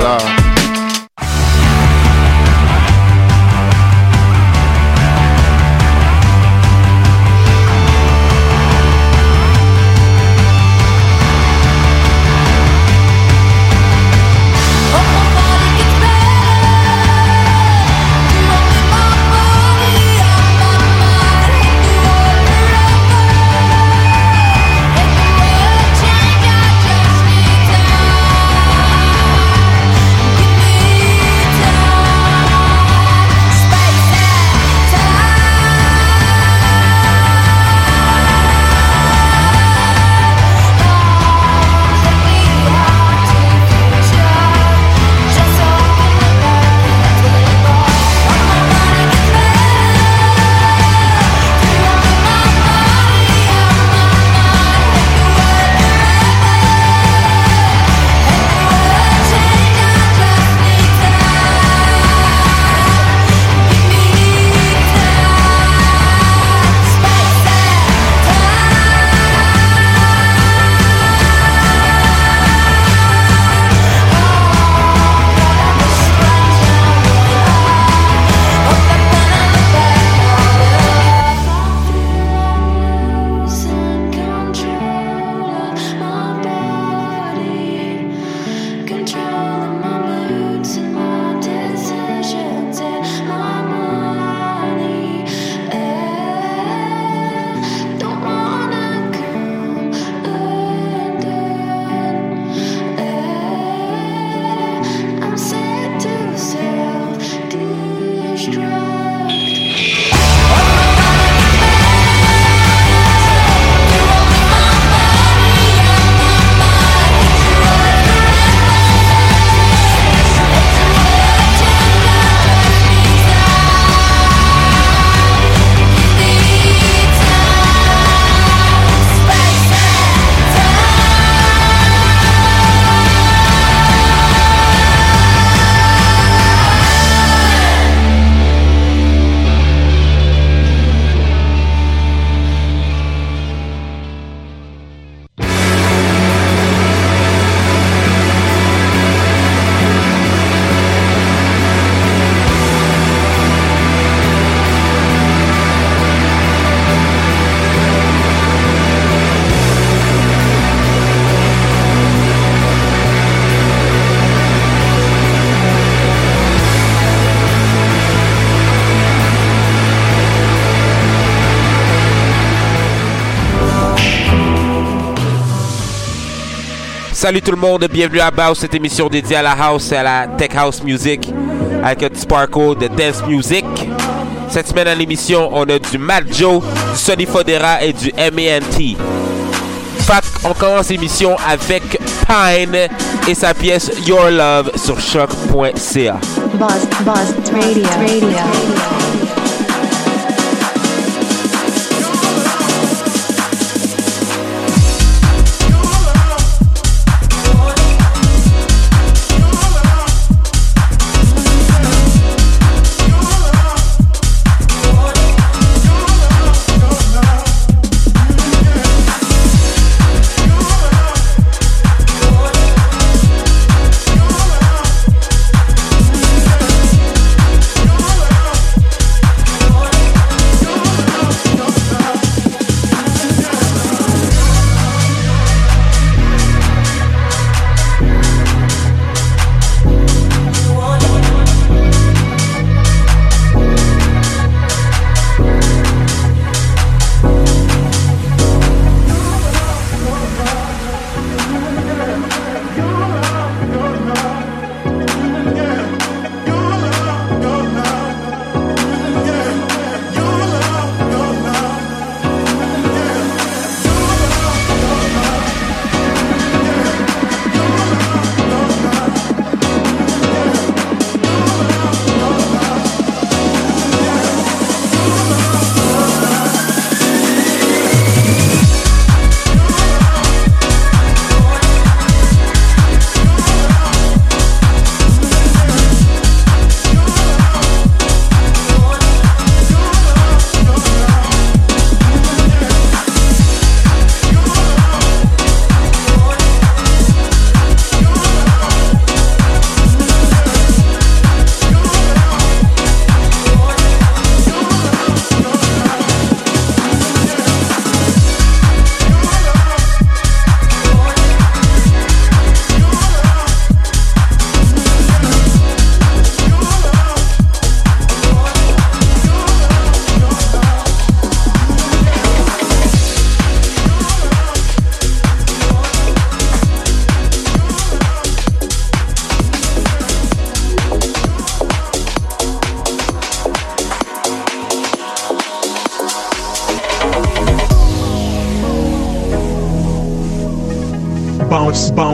c'est Salut tout le monde, bienvenue à Baus, cette émission dédiée à la house et à la tech house music avec un petit de dance music. Cette semaine à l'émission, on a du Mad Joe, du Sonny Fodera et du M.A.N.T. Fait on commence l'émission avec Pine et sa pièce Your Love sur choc.ca. Radio. Radio.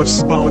house.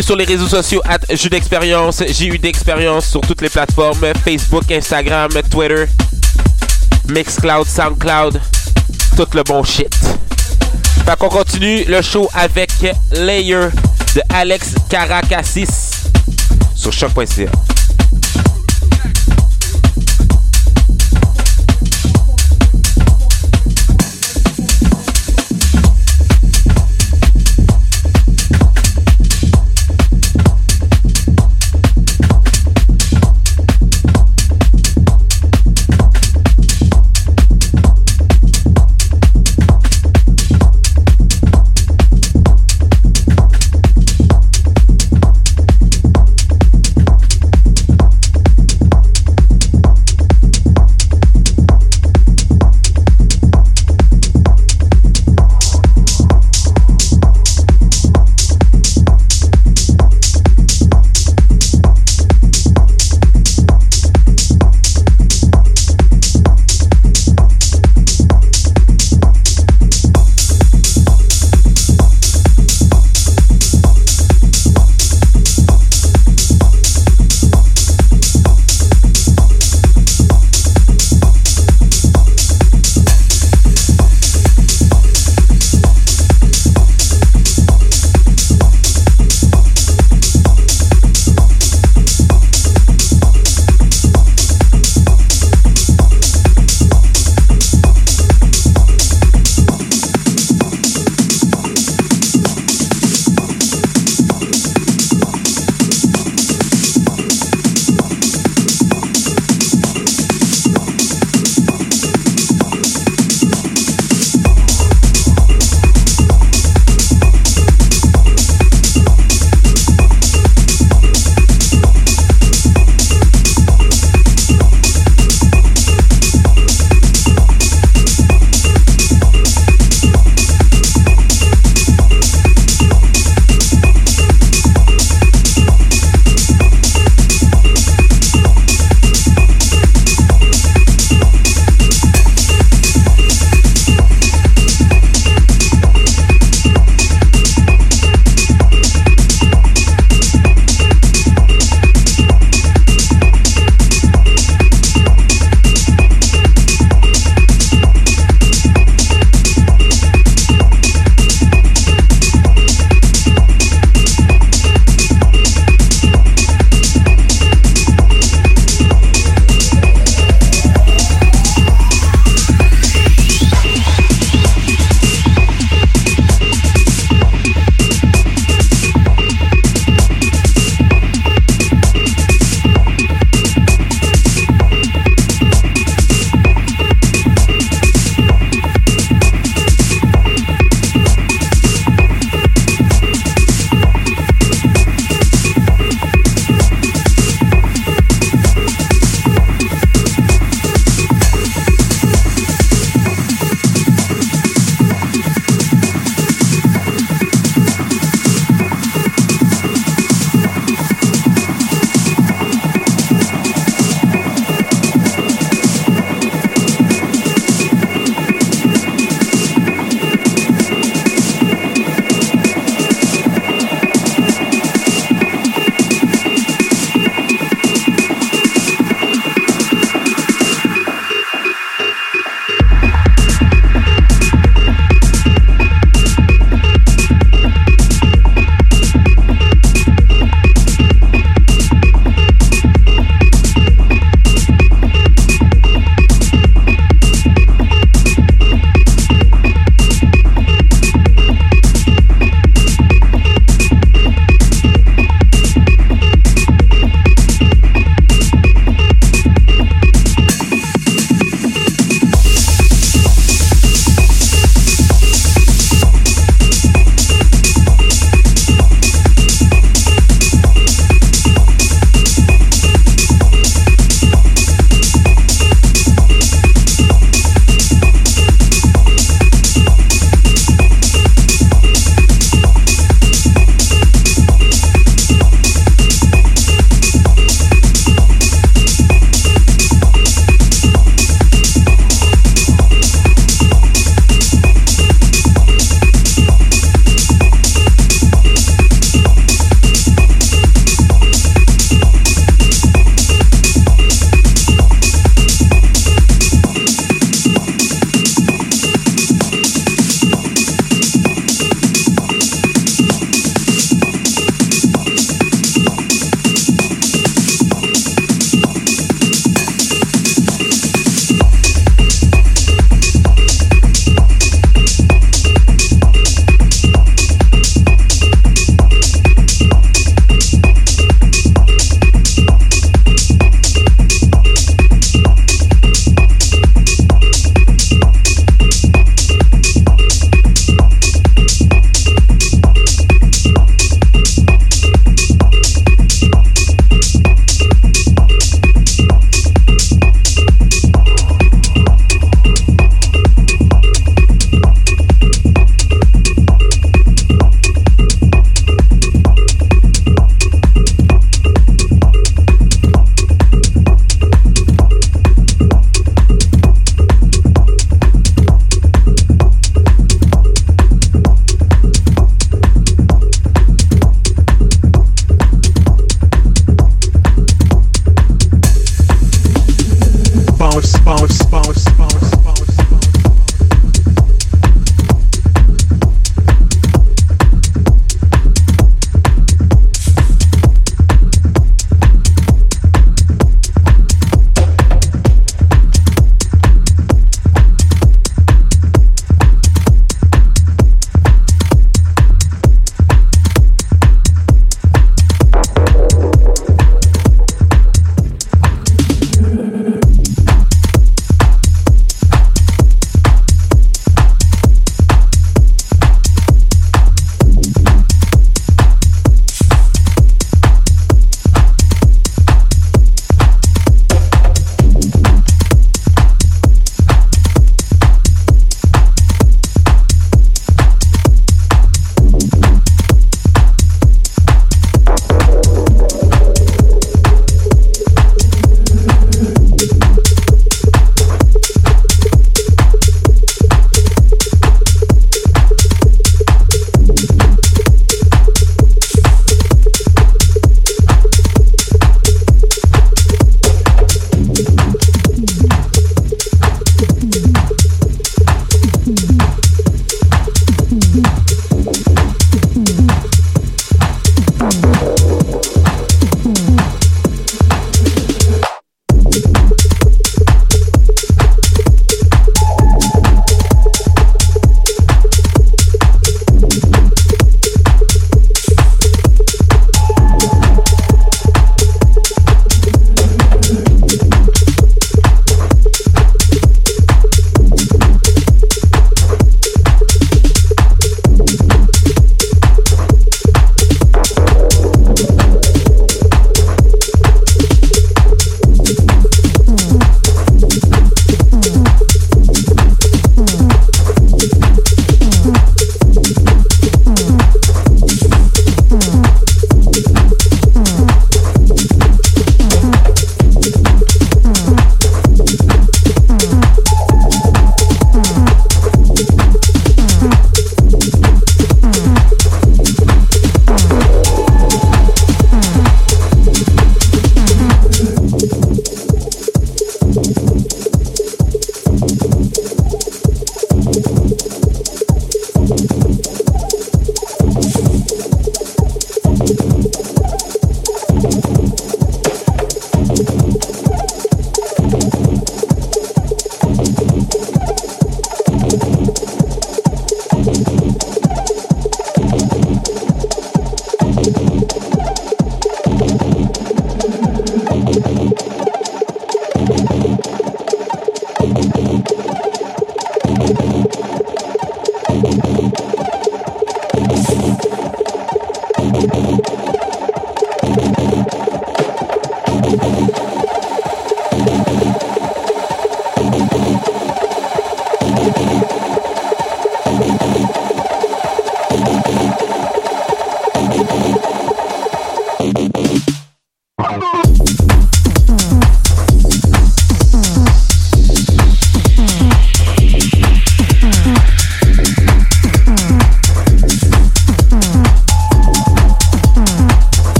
Sur les réseaux sociaux at Jus d'expérience. J'ai eu d'expérience sur toutes les plateformes Facebook, Instagram, Twitter, Mixcloud, Soundcloud, tout le bon shit. Fait qu'on continue le show avec Layer de Alex Caracassis sur choc.ca.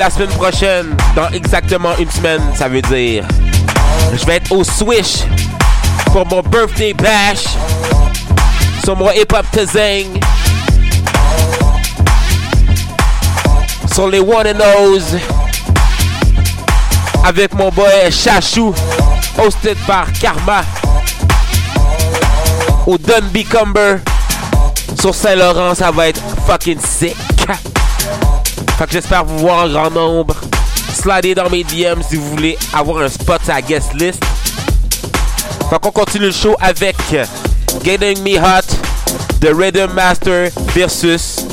la semaine prochaine, dans exactement une semaine, ça veut dire. Je vais être au Swish pour mon birthday bash. Sur mon hip hop Tazang. Sur les One and O's. Avec mon boy Chachou. Hosted par Karma. Au Dunby Cumber. Sur Saint-Laurent, ça va être fucking sick. Fait que j'espère vous voir en grand nombre. Slidez dans mes DM si vous voulez avoir un spot à guest list. Fait qu'on continue le show avec Getting Me Hot, The Rhythm Master versus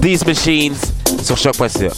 These Machines sur choc.ca.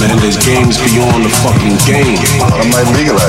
man. There's games beyond the fucking game. I'm not legal.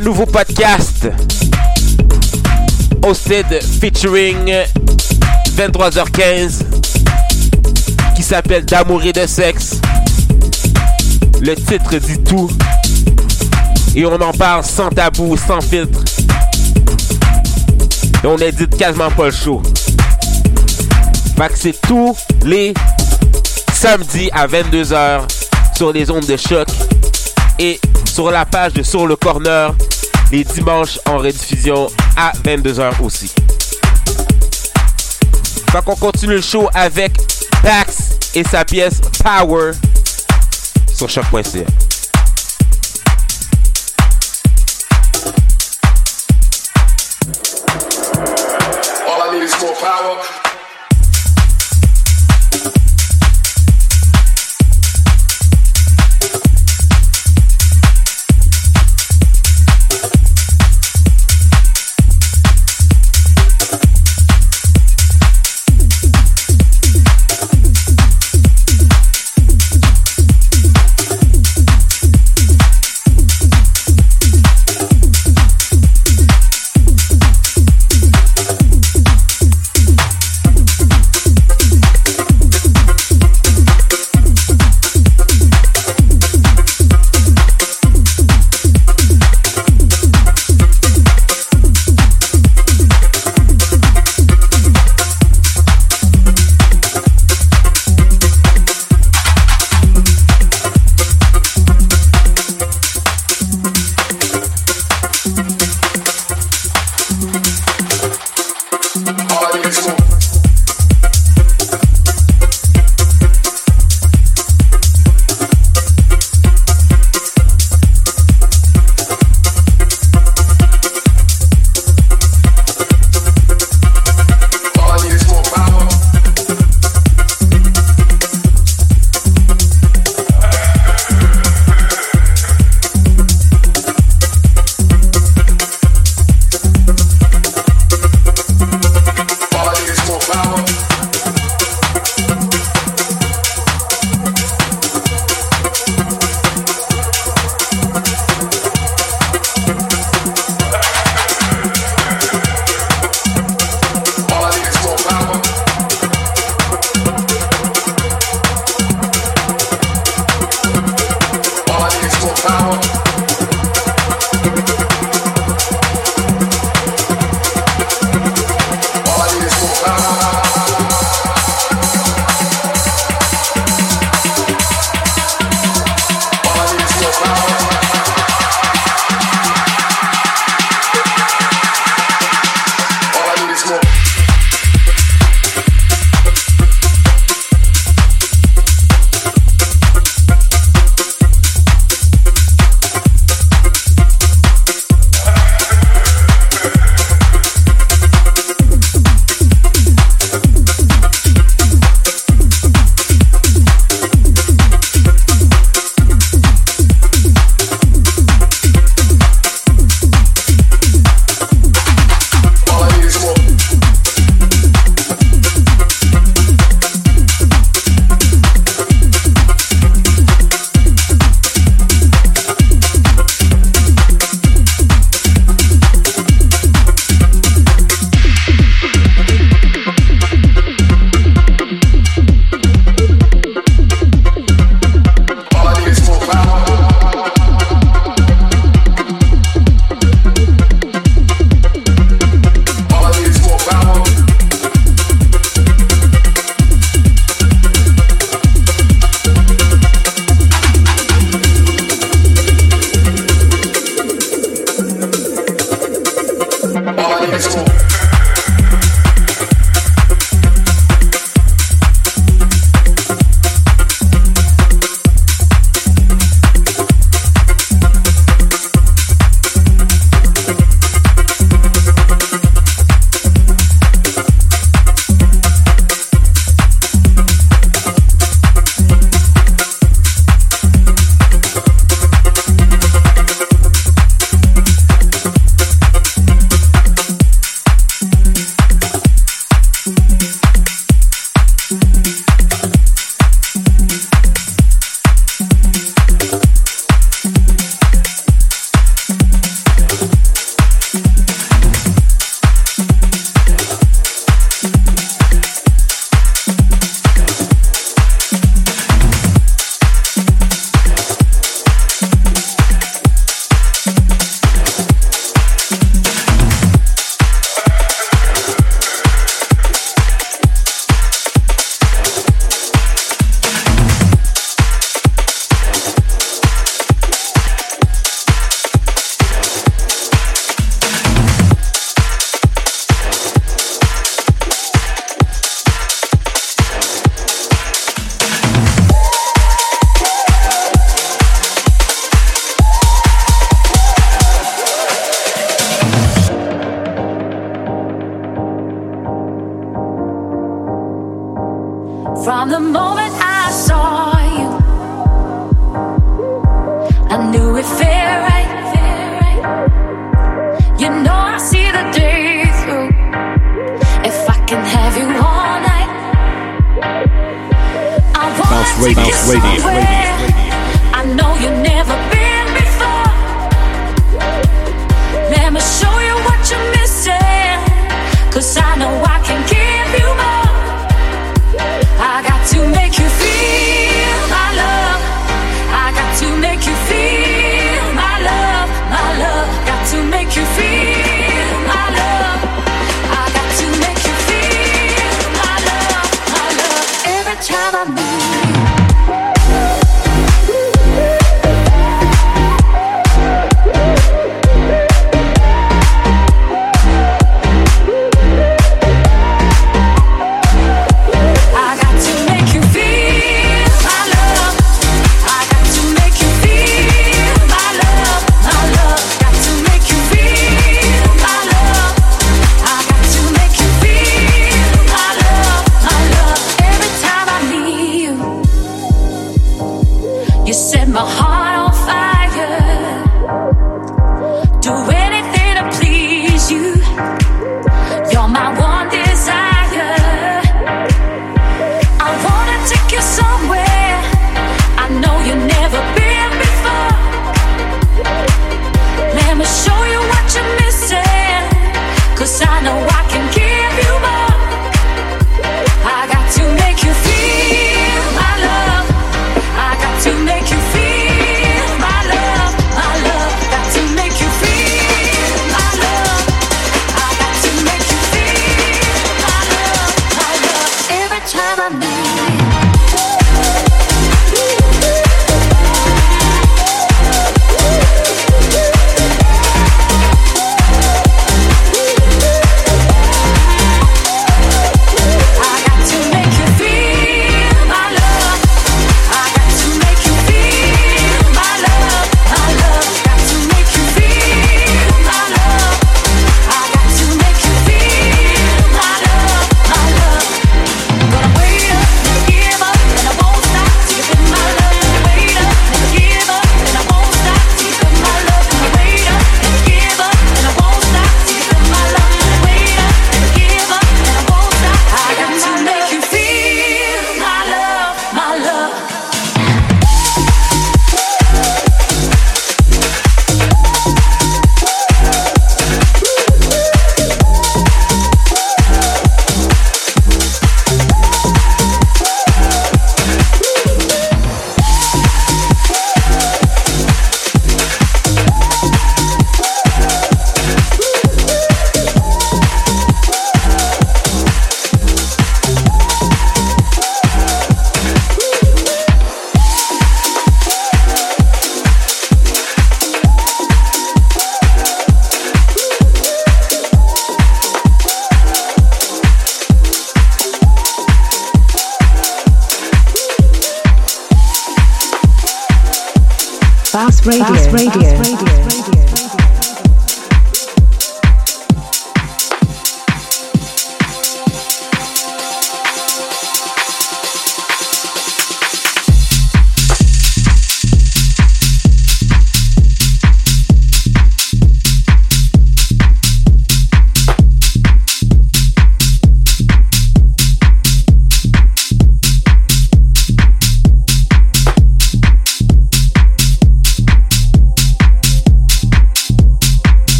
Nouveau podcast hosted featuring 23h15 qui s'appelle D'amour et de sexe. Le titre dit tout. Et on en parle sans tabou, sans filtre. Et on édite quasiment pas le show. Fait que c'est tous les samedis à 22h sur les ondes de choc et sur la page de Sur le Corner les dimanches en rediffusion à 22h aussi. Fait qu'on continue le show avec Pax et sa pièce Power sur choc.ca.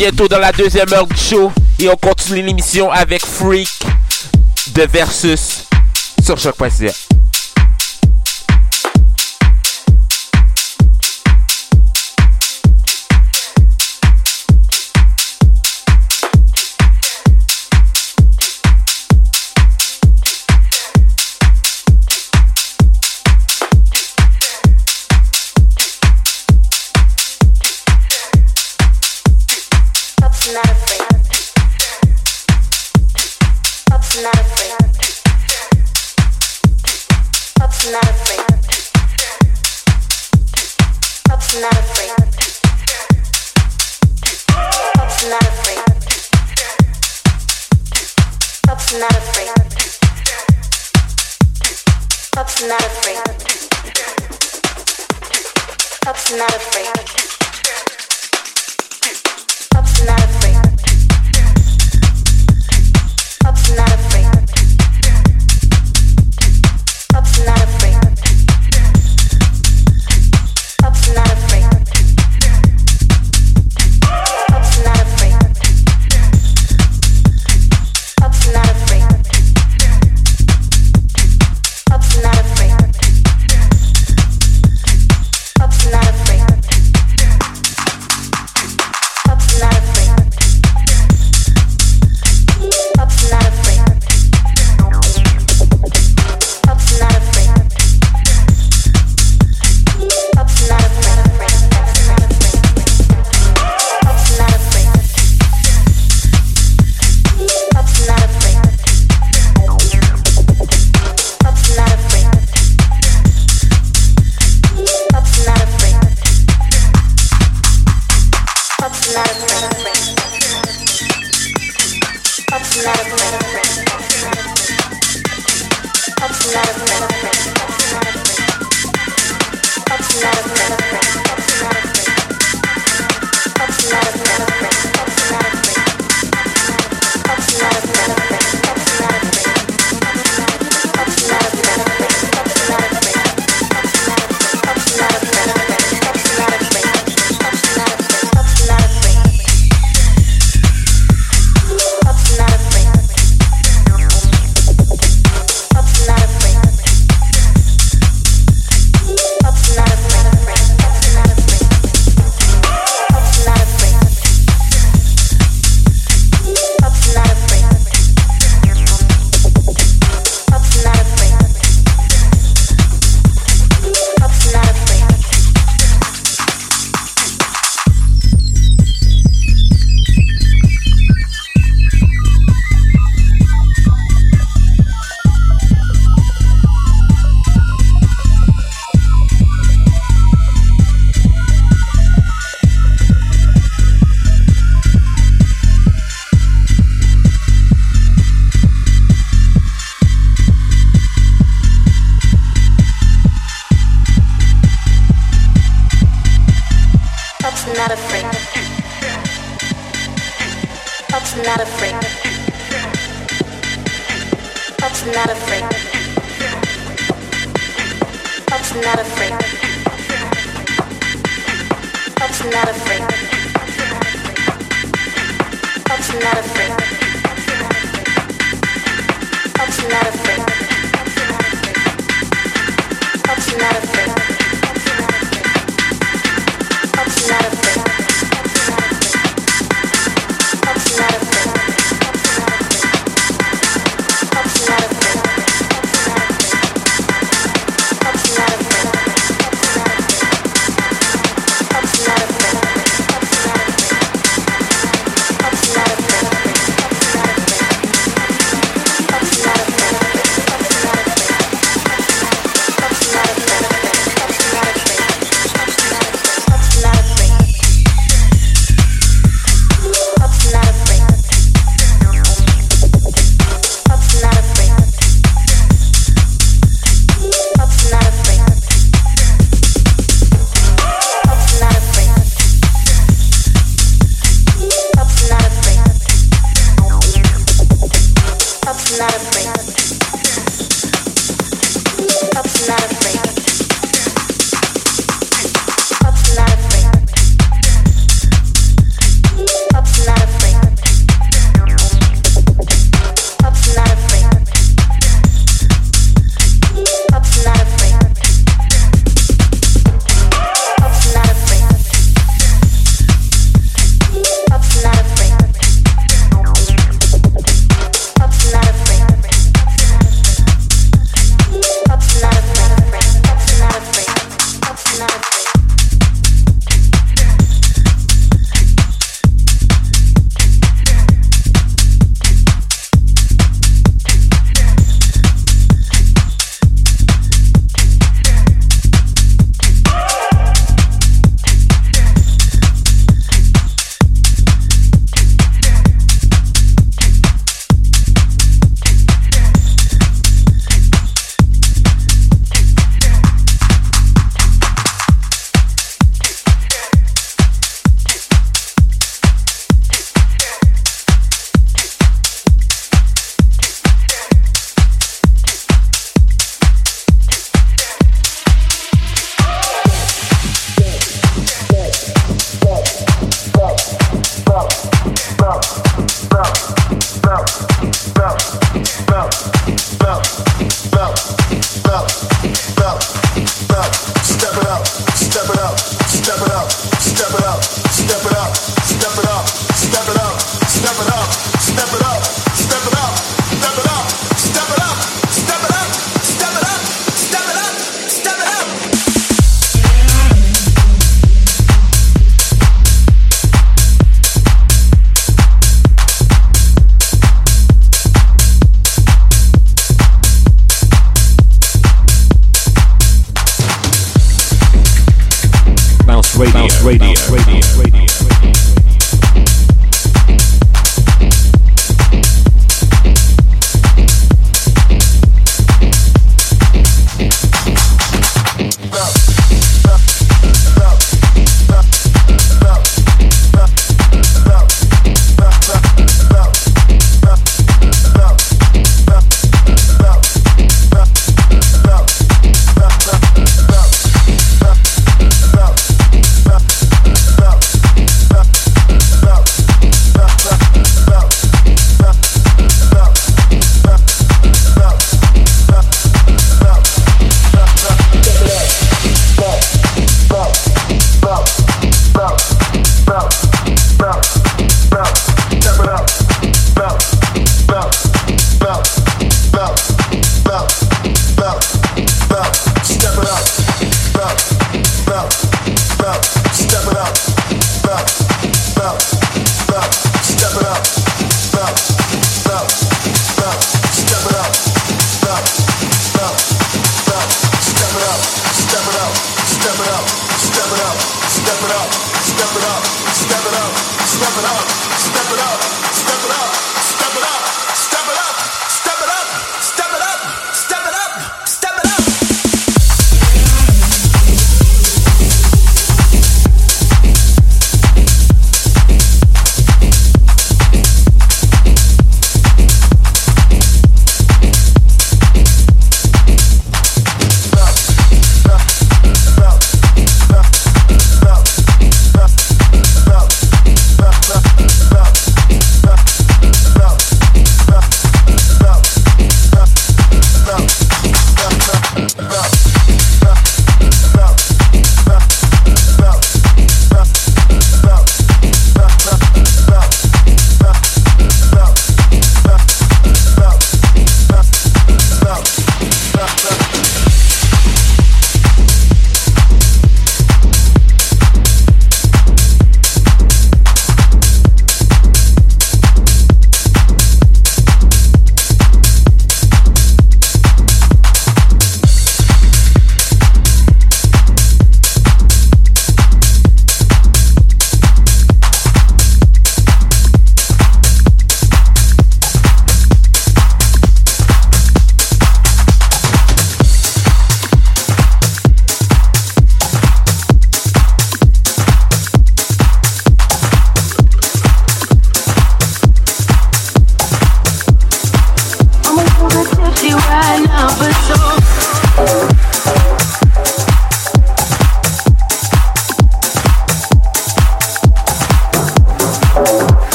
Bientôt dans la deuxième heure du show. Et on continue l'émission avec Freak de Versus sur Choc.ca.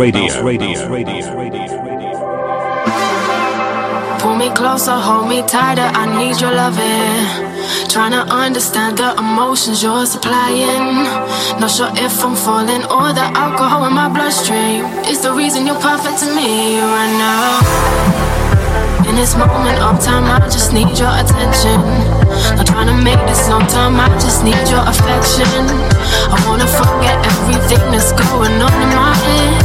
Radio. Radio. Radio. Radio. Radio. Pull me closer, hold me tighter. I need your loving. Trying to understand the emotions you're supplying. Not sure if I'm falling or the alcohol in my bloodstream is the reason you're perfect to me right now. In this moment of time, I just need your attention. Not trying to make this long time, I just need your affection. I wanna forget everything that's going on in my head.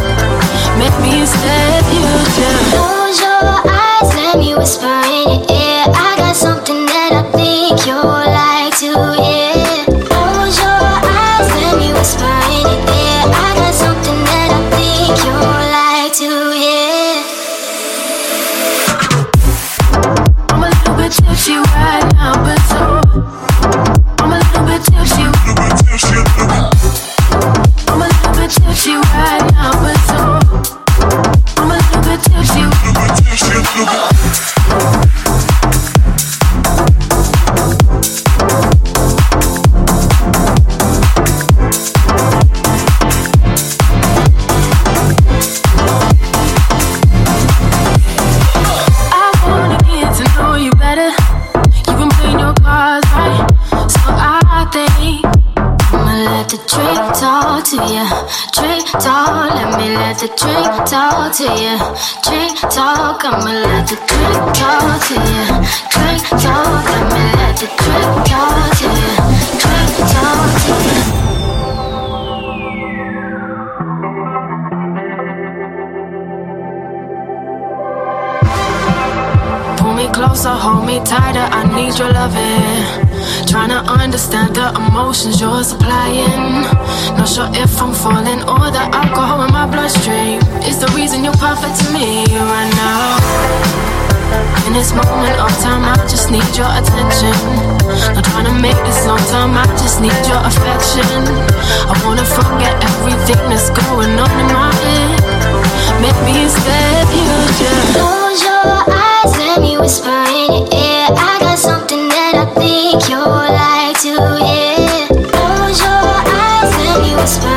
Close your eyes, let me whisper in your ear. I got something that I think you'll like to the drink talk to you. Drink talk, I'ma let the drink talk to you. Drink talk, me let the drink talk to you. Drink talk to you. Pull me closer, hold me tighter, I need your loving. Trying to understand the emotions you're supplying. Not sure if I'm falling or the alcohol in my bloodstream is the reason you're perfect to me right now. In this moment of time, I just need your attention. Not trying to make this long time, I just need your affection. I wanna forget everything that's going on in my head. Maybe instead you Close your eyes, let me whisper in your ear. I got something that I think you'll like to hear. Close your eyes, let me whisper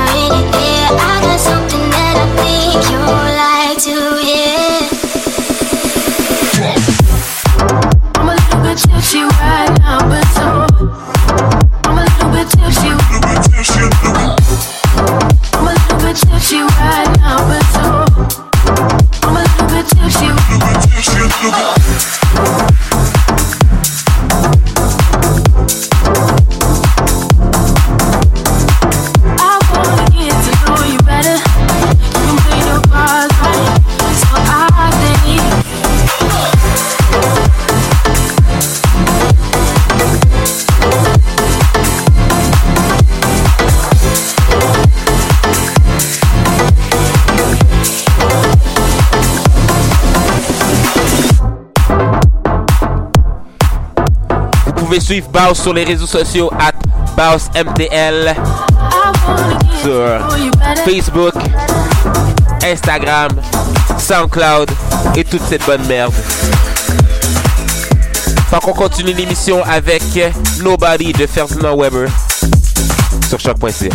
suivre Baus sur les réseaux sociaux at BausMTL sur Facebook, Instagram, SoundCloud et toute cette bonne merde. Fait qu'on continue l'émission avec Nobody de Ferdinand Weber sur choc.ca.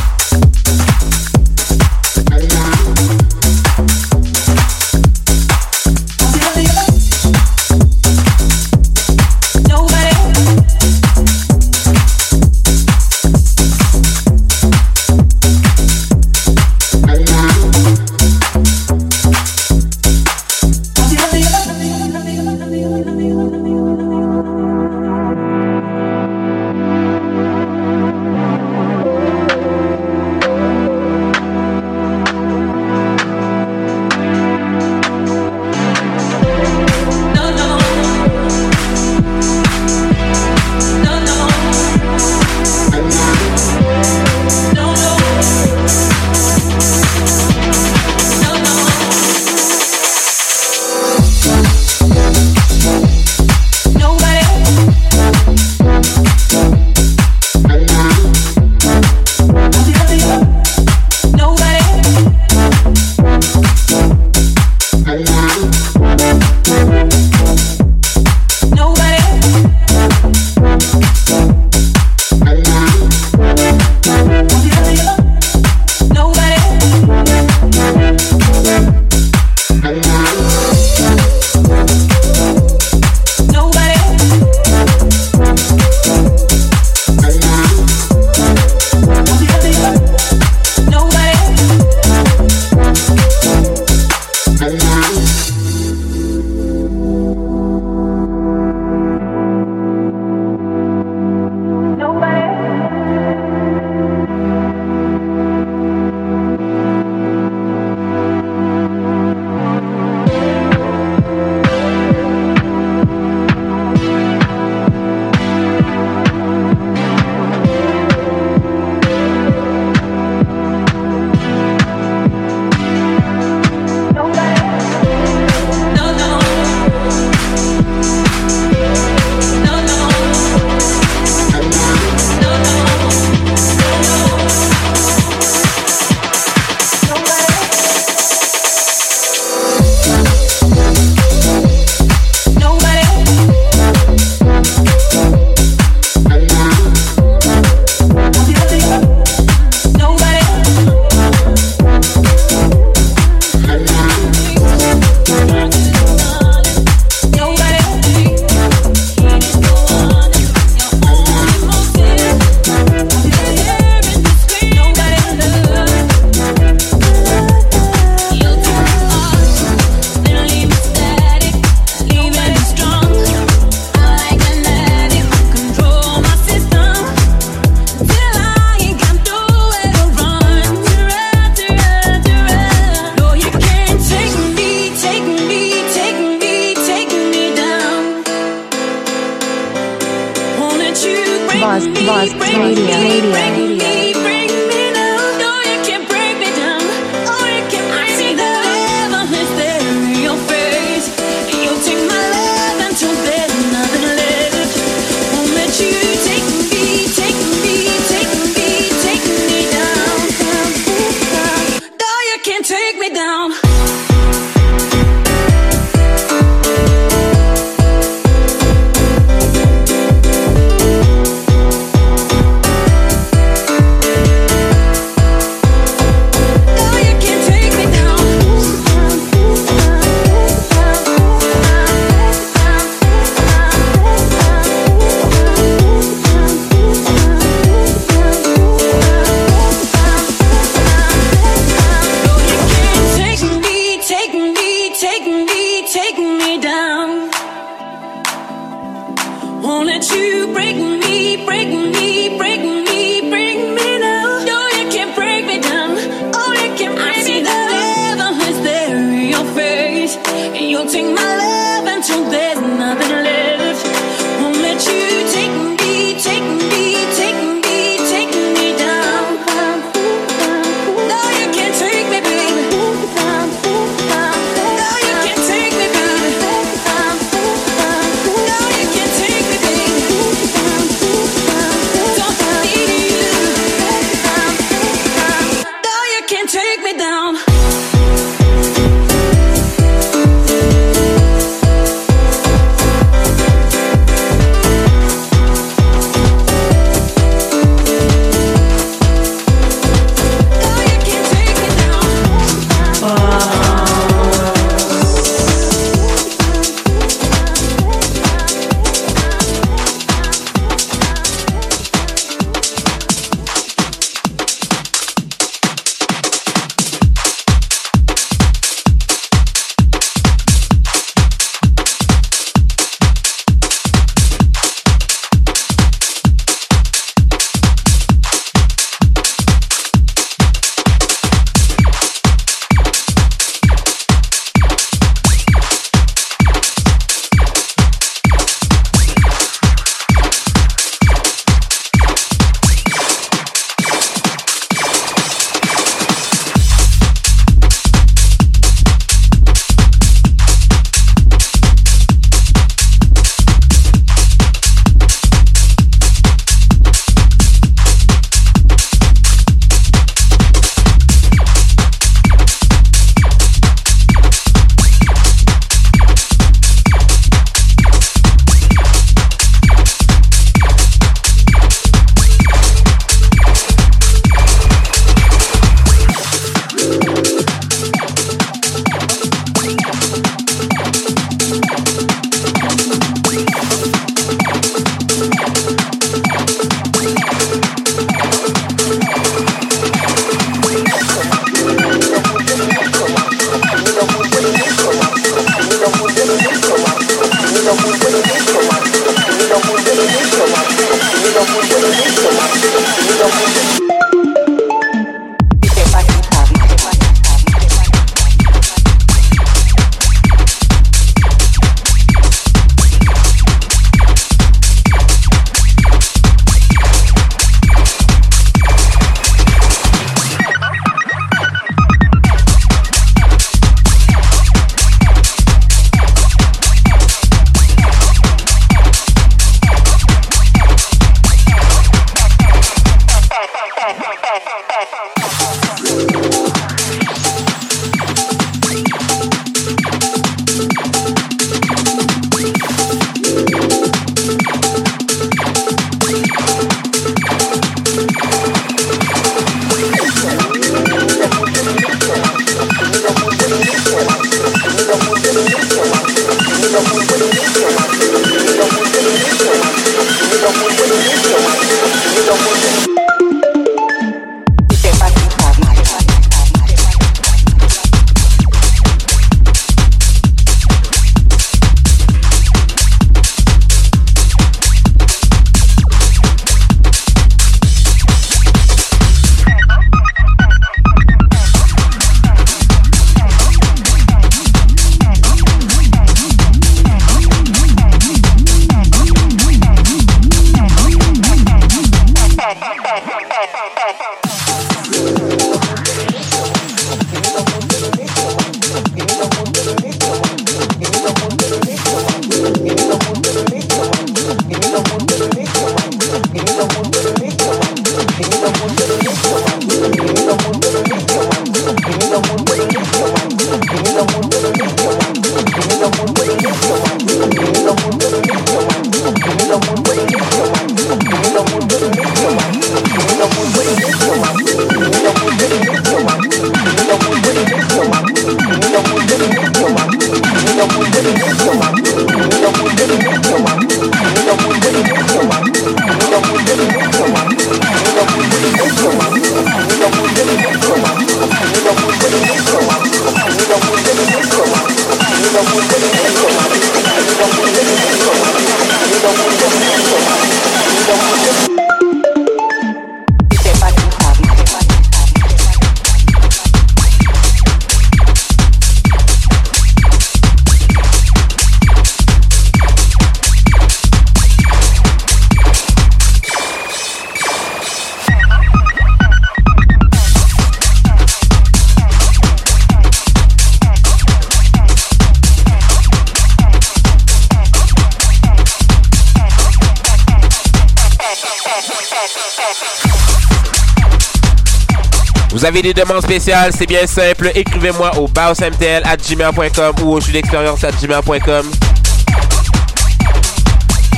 avez des demandes spéciales, c'est bien simple. Écrivez-moi au baosmtl.gmail.com ou au jeu d'expérience gmail.com.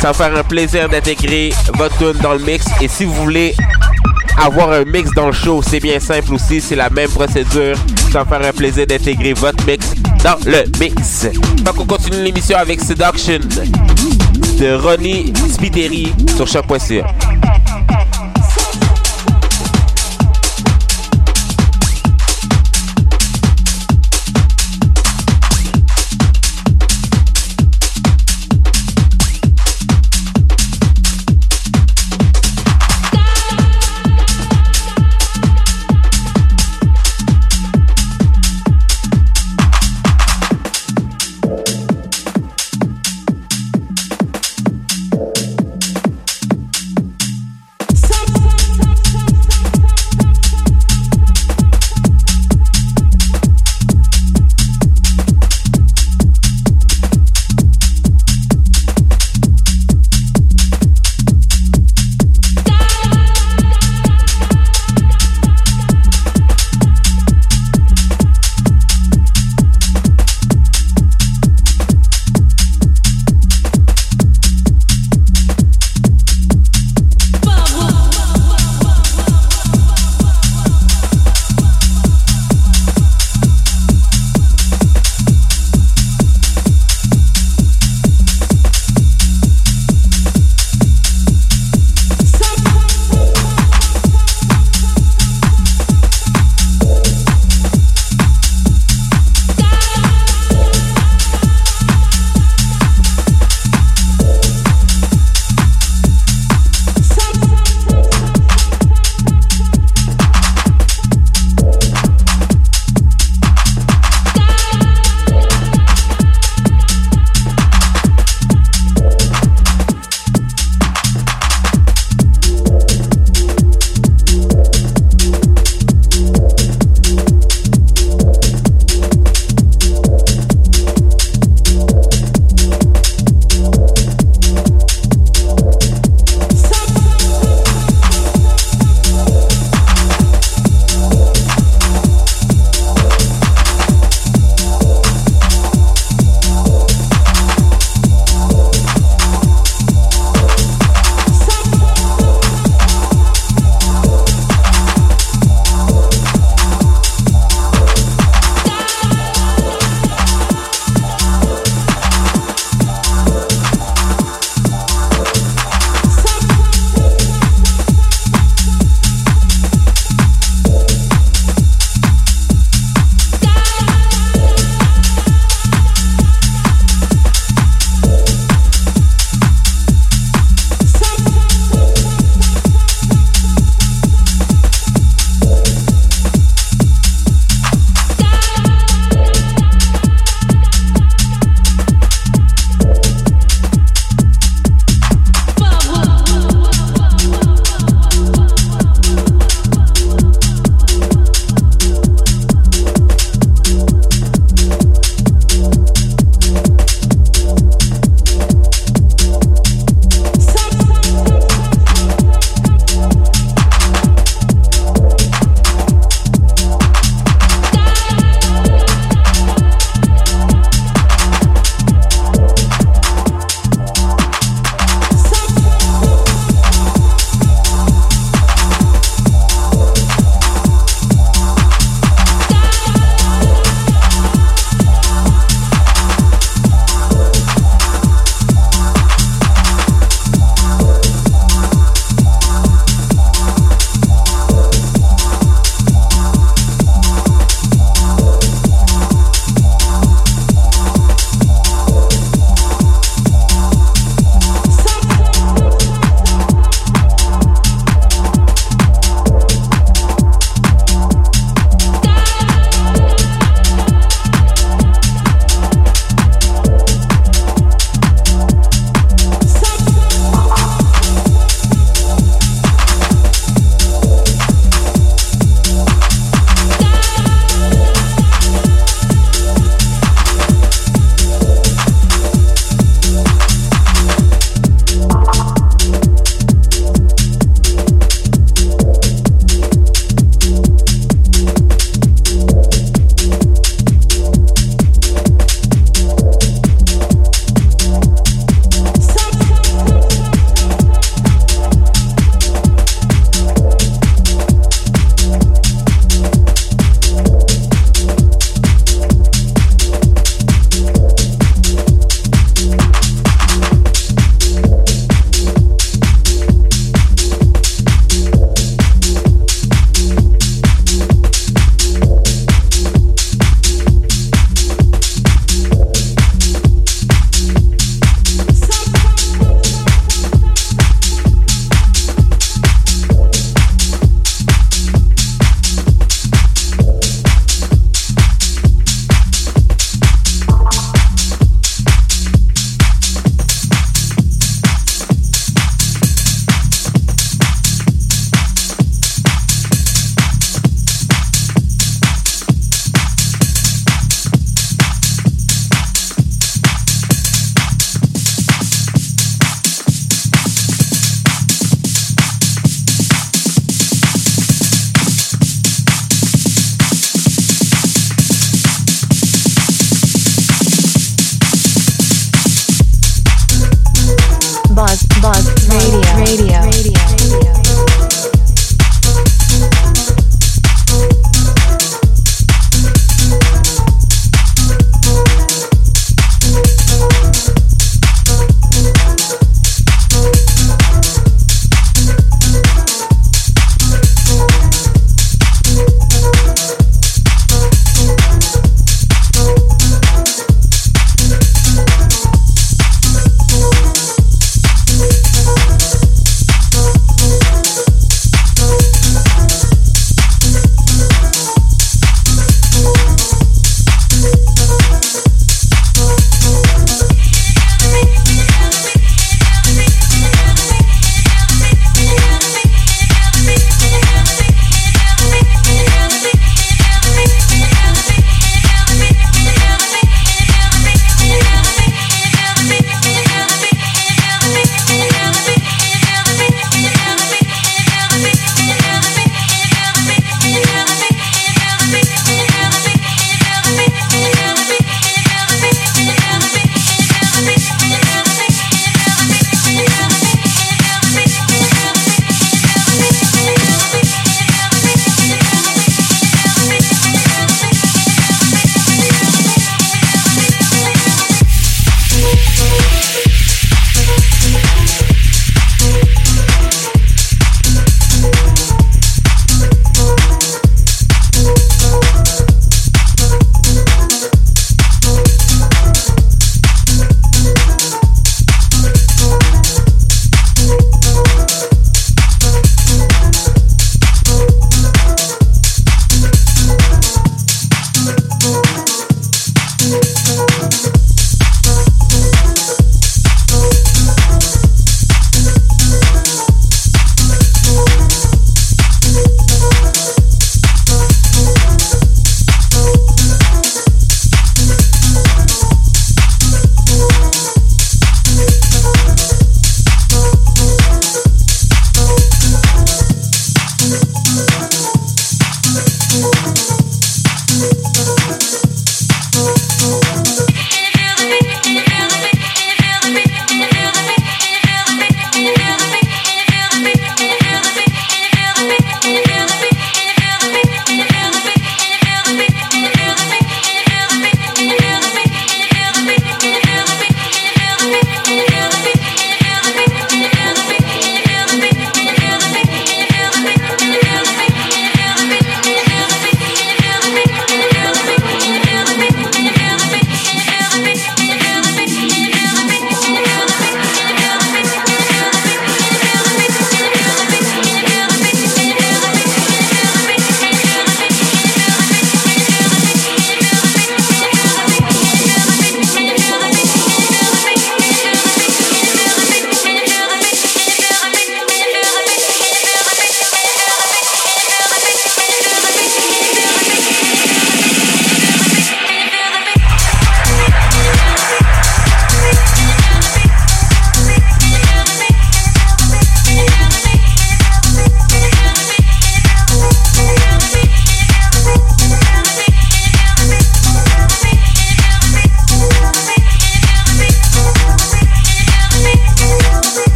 Ça va faire un plaisir d'intégrer votre tune dans le mix. Et si vous voulez avoir un mix dans le show, c'est bien simple aussi. C'est la même procédure. Ça va faire un plaisir d'intégrer votre mix dans le mix. Donc on continue l'émission avec Seduction de Ronnie Spiteri sur choc.ca.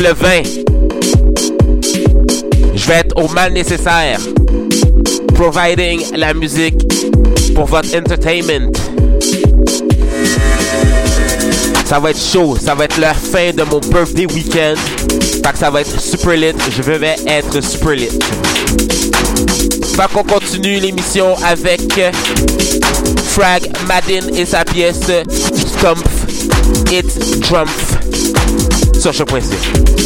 le 20. Je vais être au mal nécessaire. Providing la musique pour votre entertainment. Ça va être chaud, ça va être la fin de mon birthday weekend. Fait que ça va être super lit, je vais être super lit. Fait qu'on continue l'émission avec Frag Madden et sa pièce Stump It Trump sur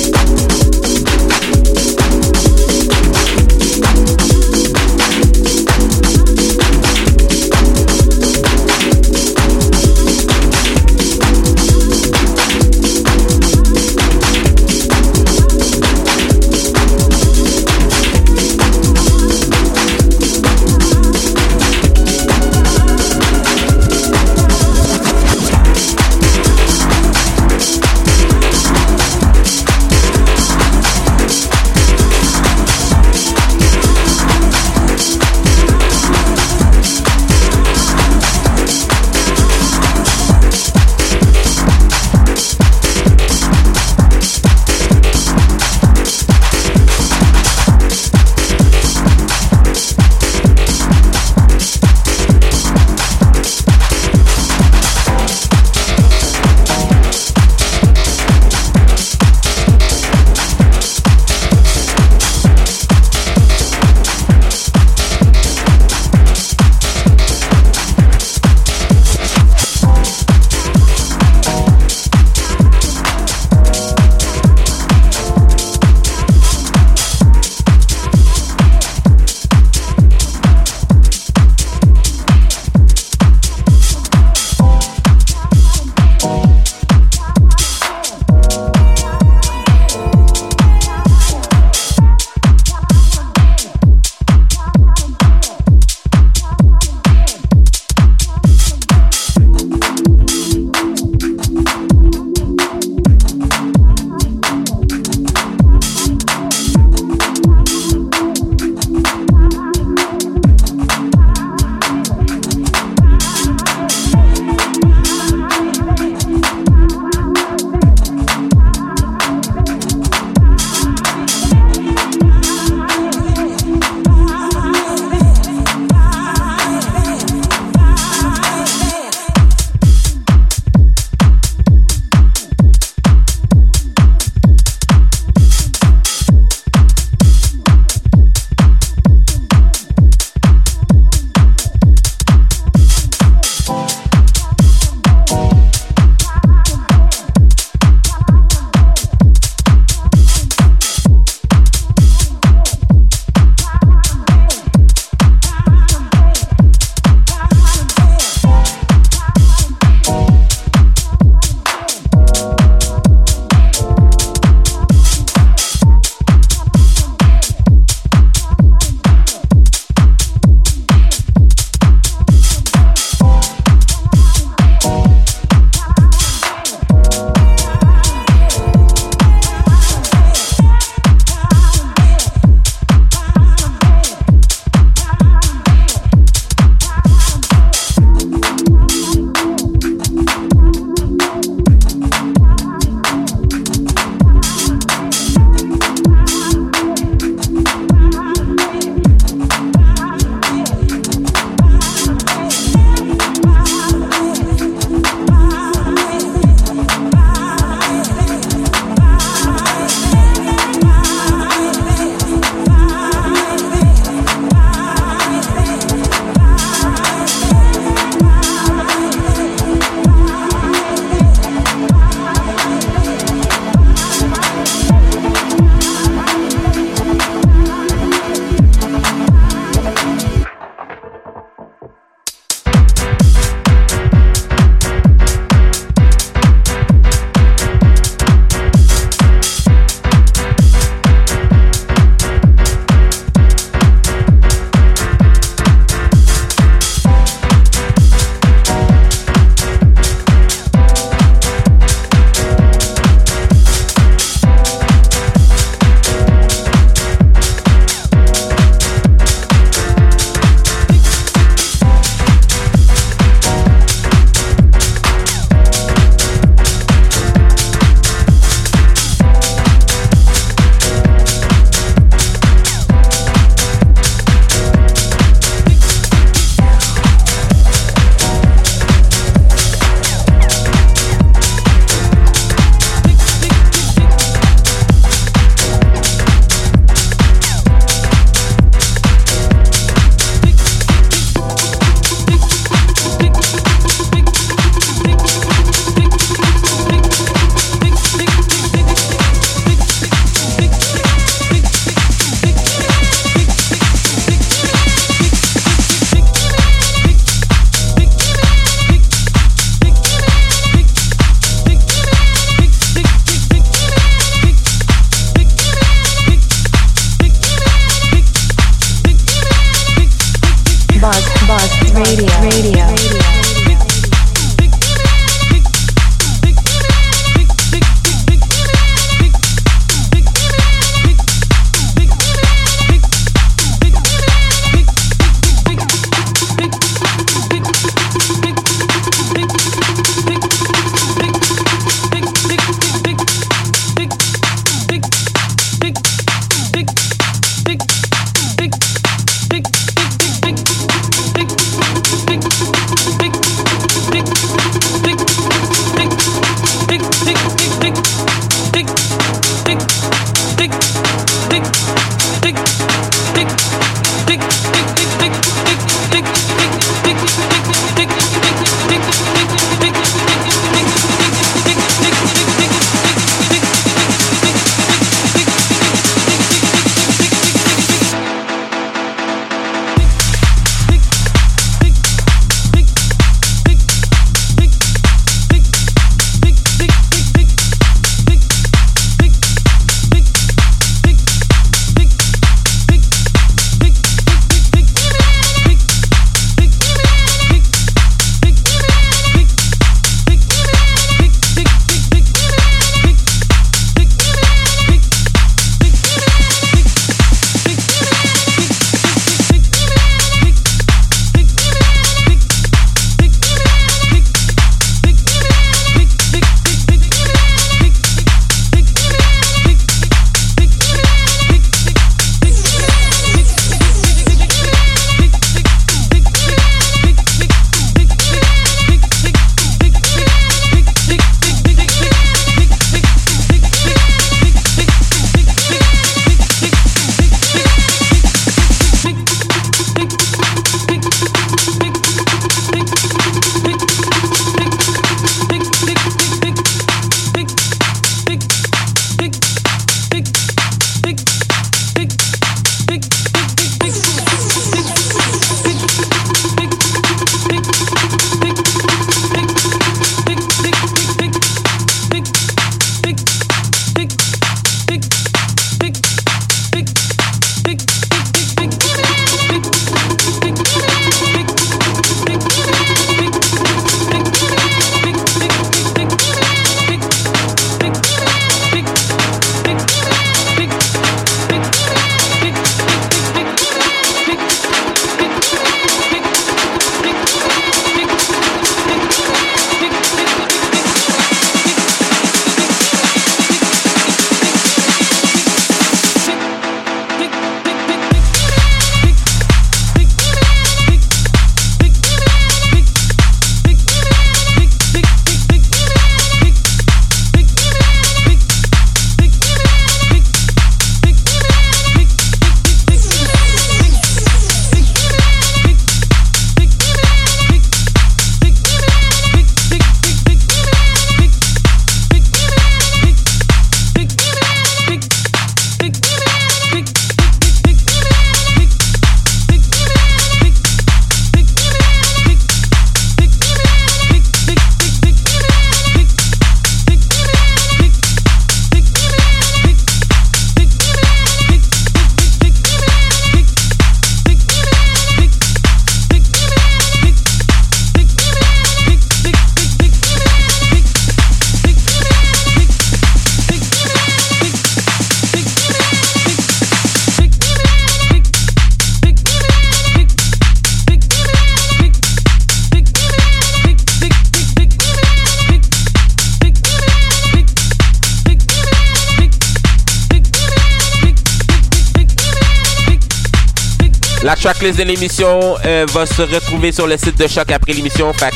tracklist de l'émission euh, va se retrouver sur le site de Choc après l'émission. Fait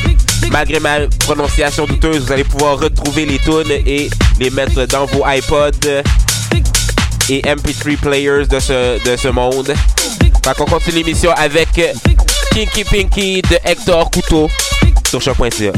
malgré ma prononciation douteuse, vous allez pouvoir retrouver les tunes et les mettre dans vos iPods et MP3 players de ce, de ce monde. Fait qu'on continue l'émission avec Kinky Pinky de Hector Couteau sur choc.ca.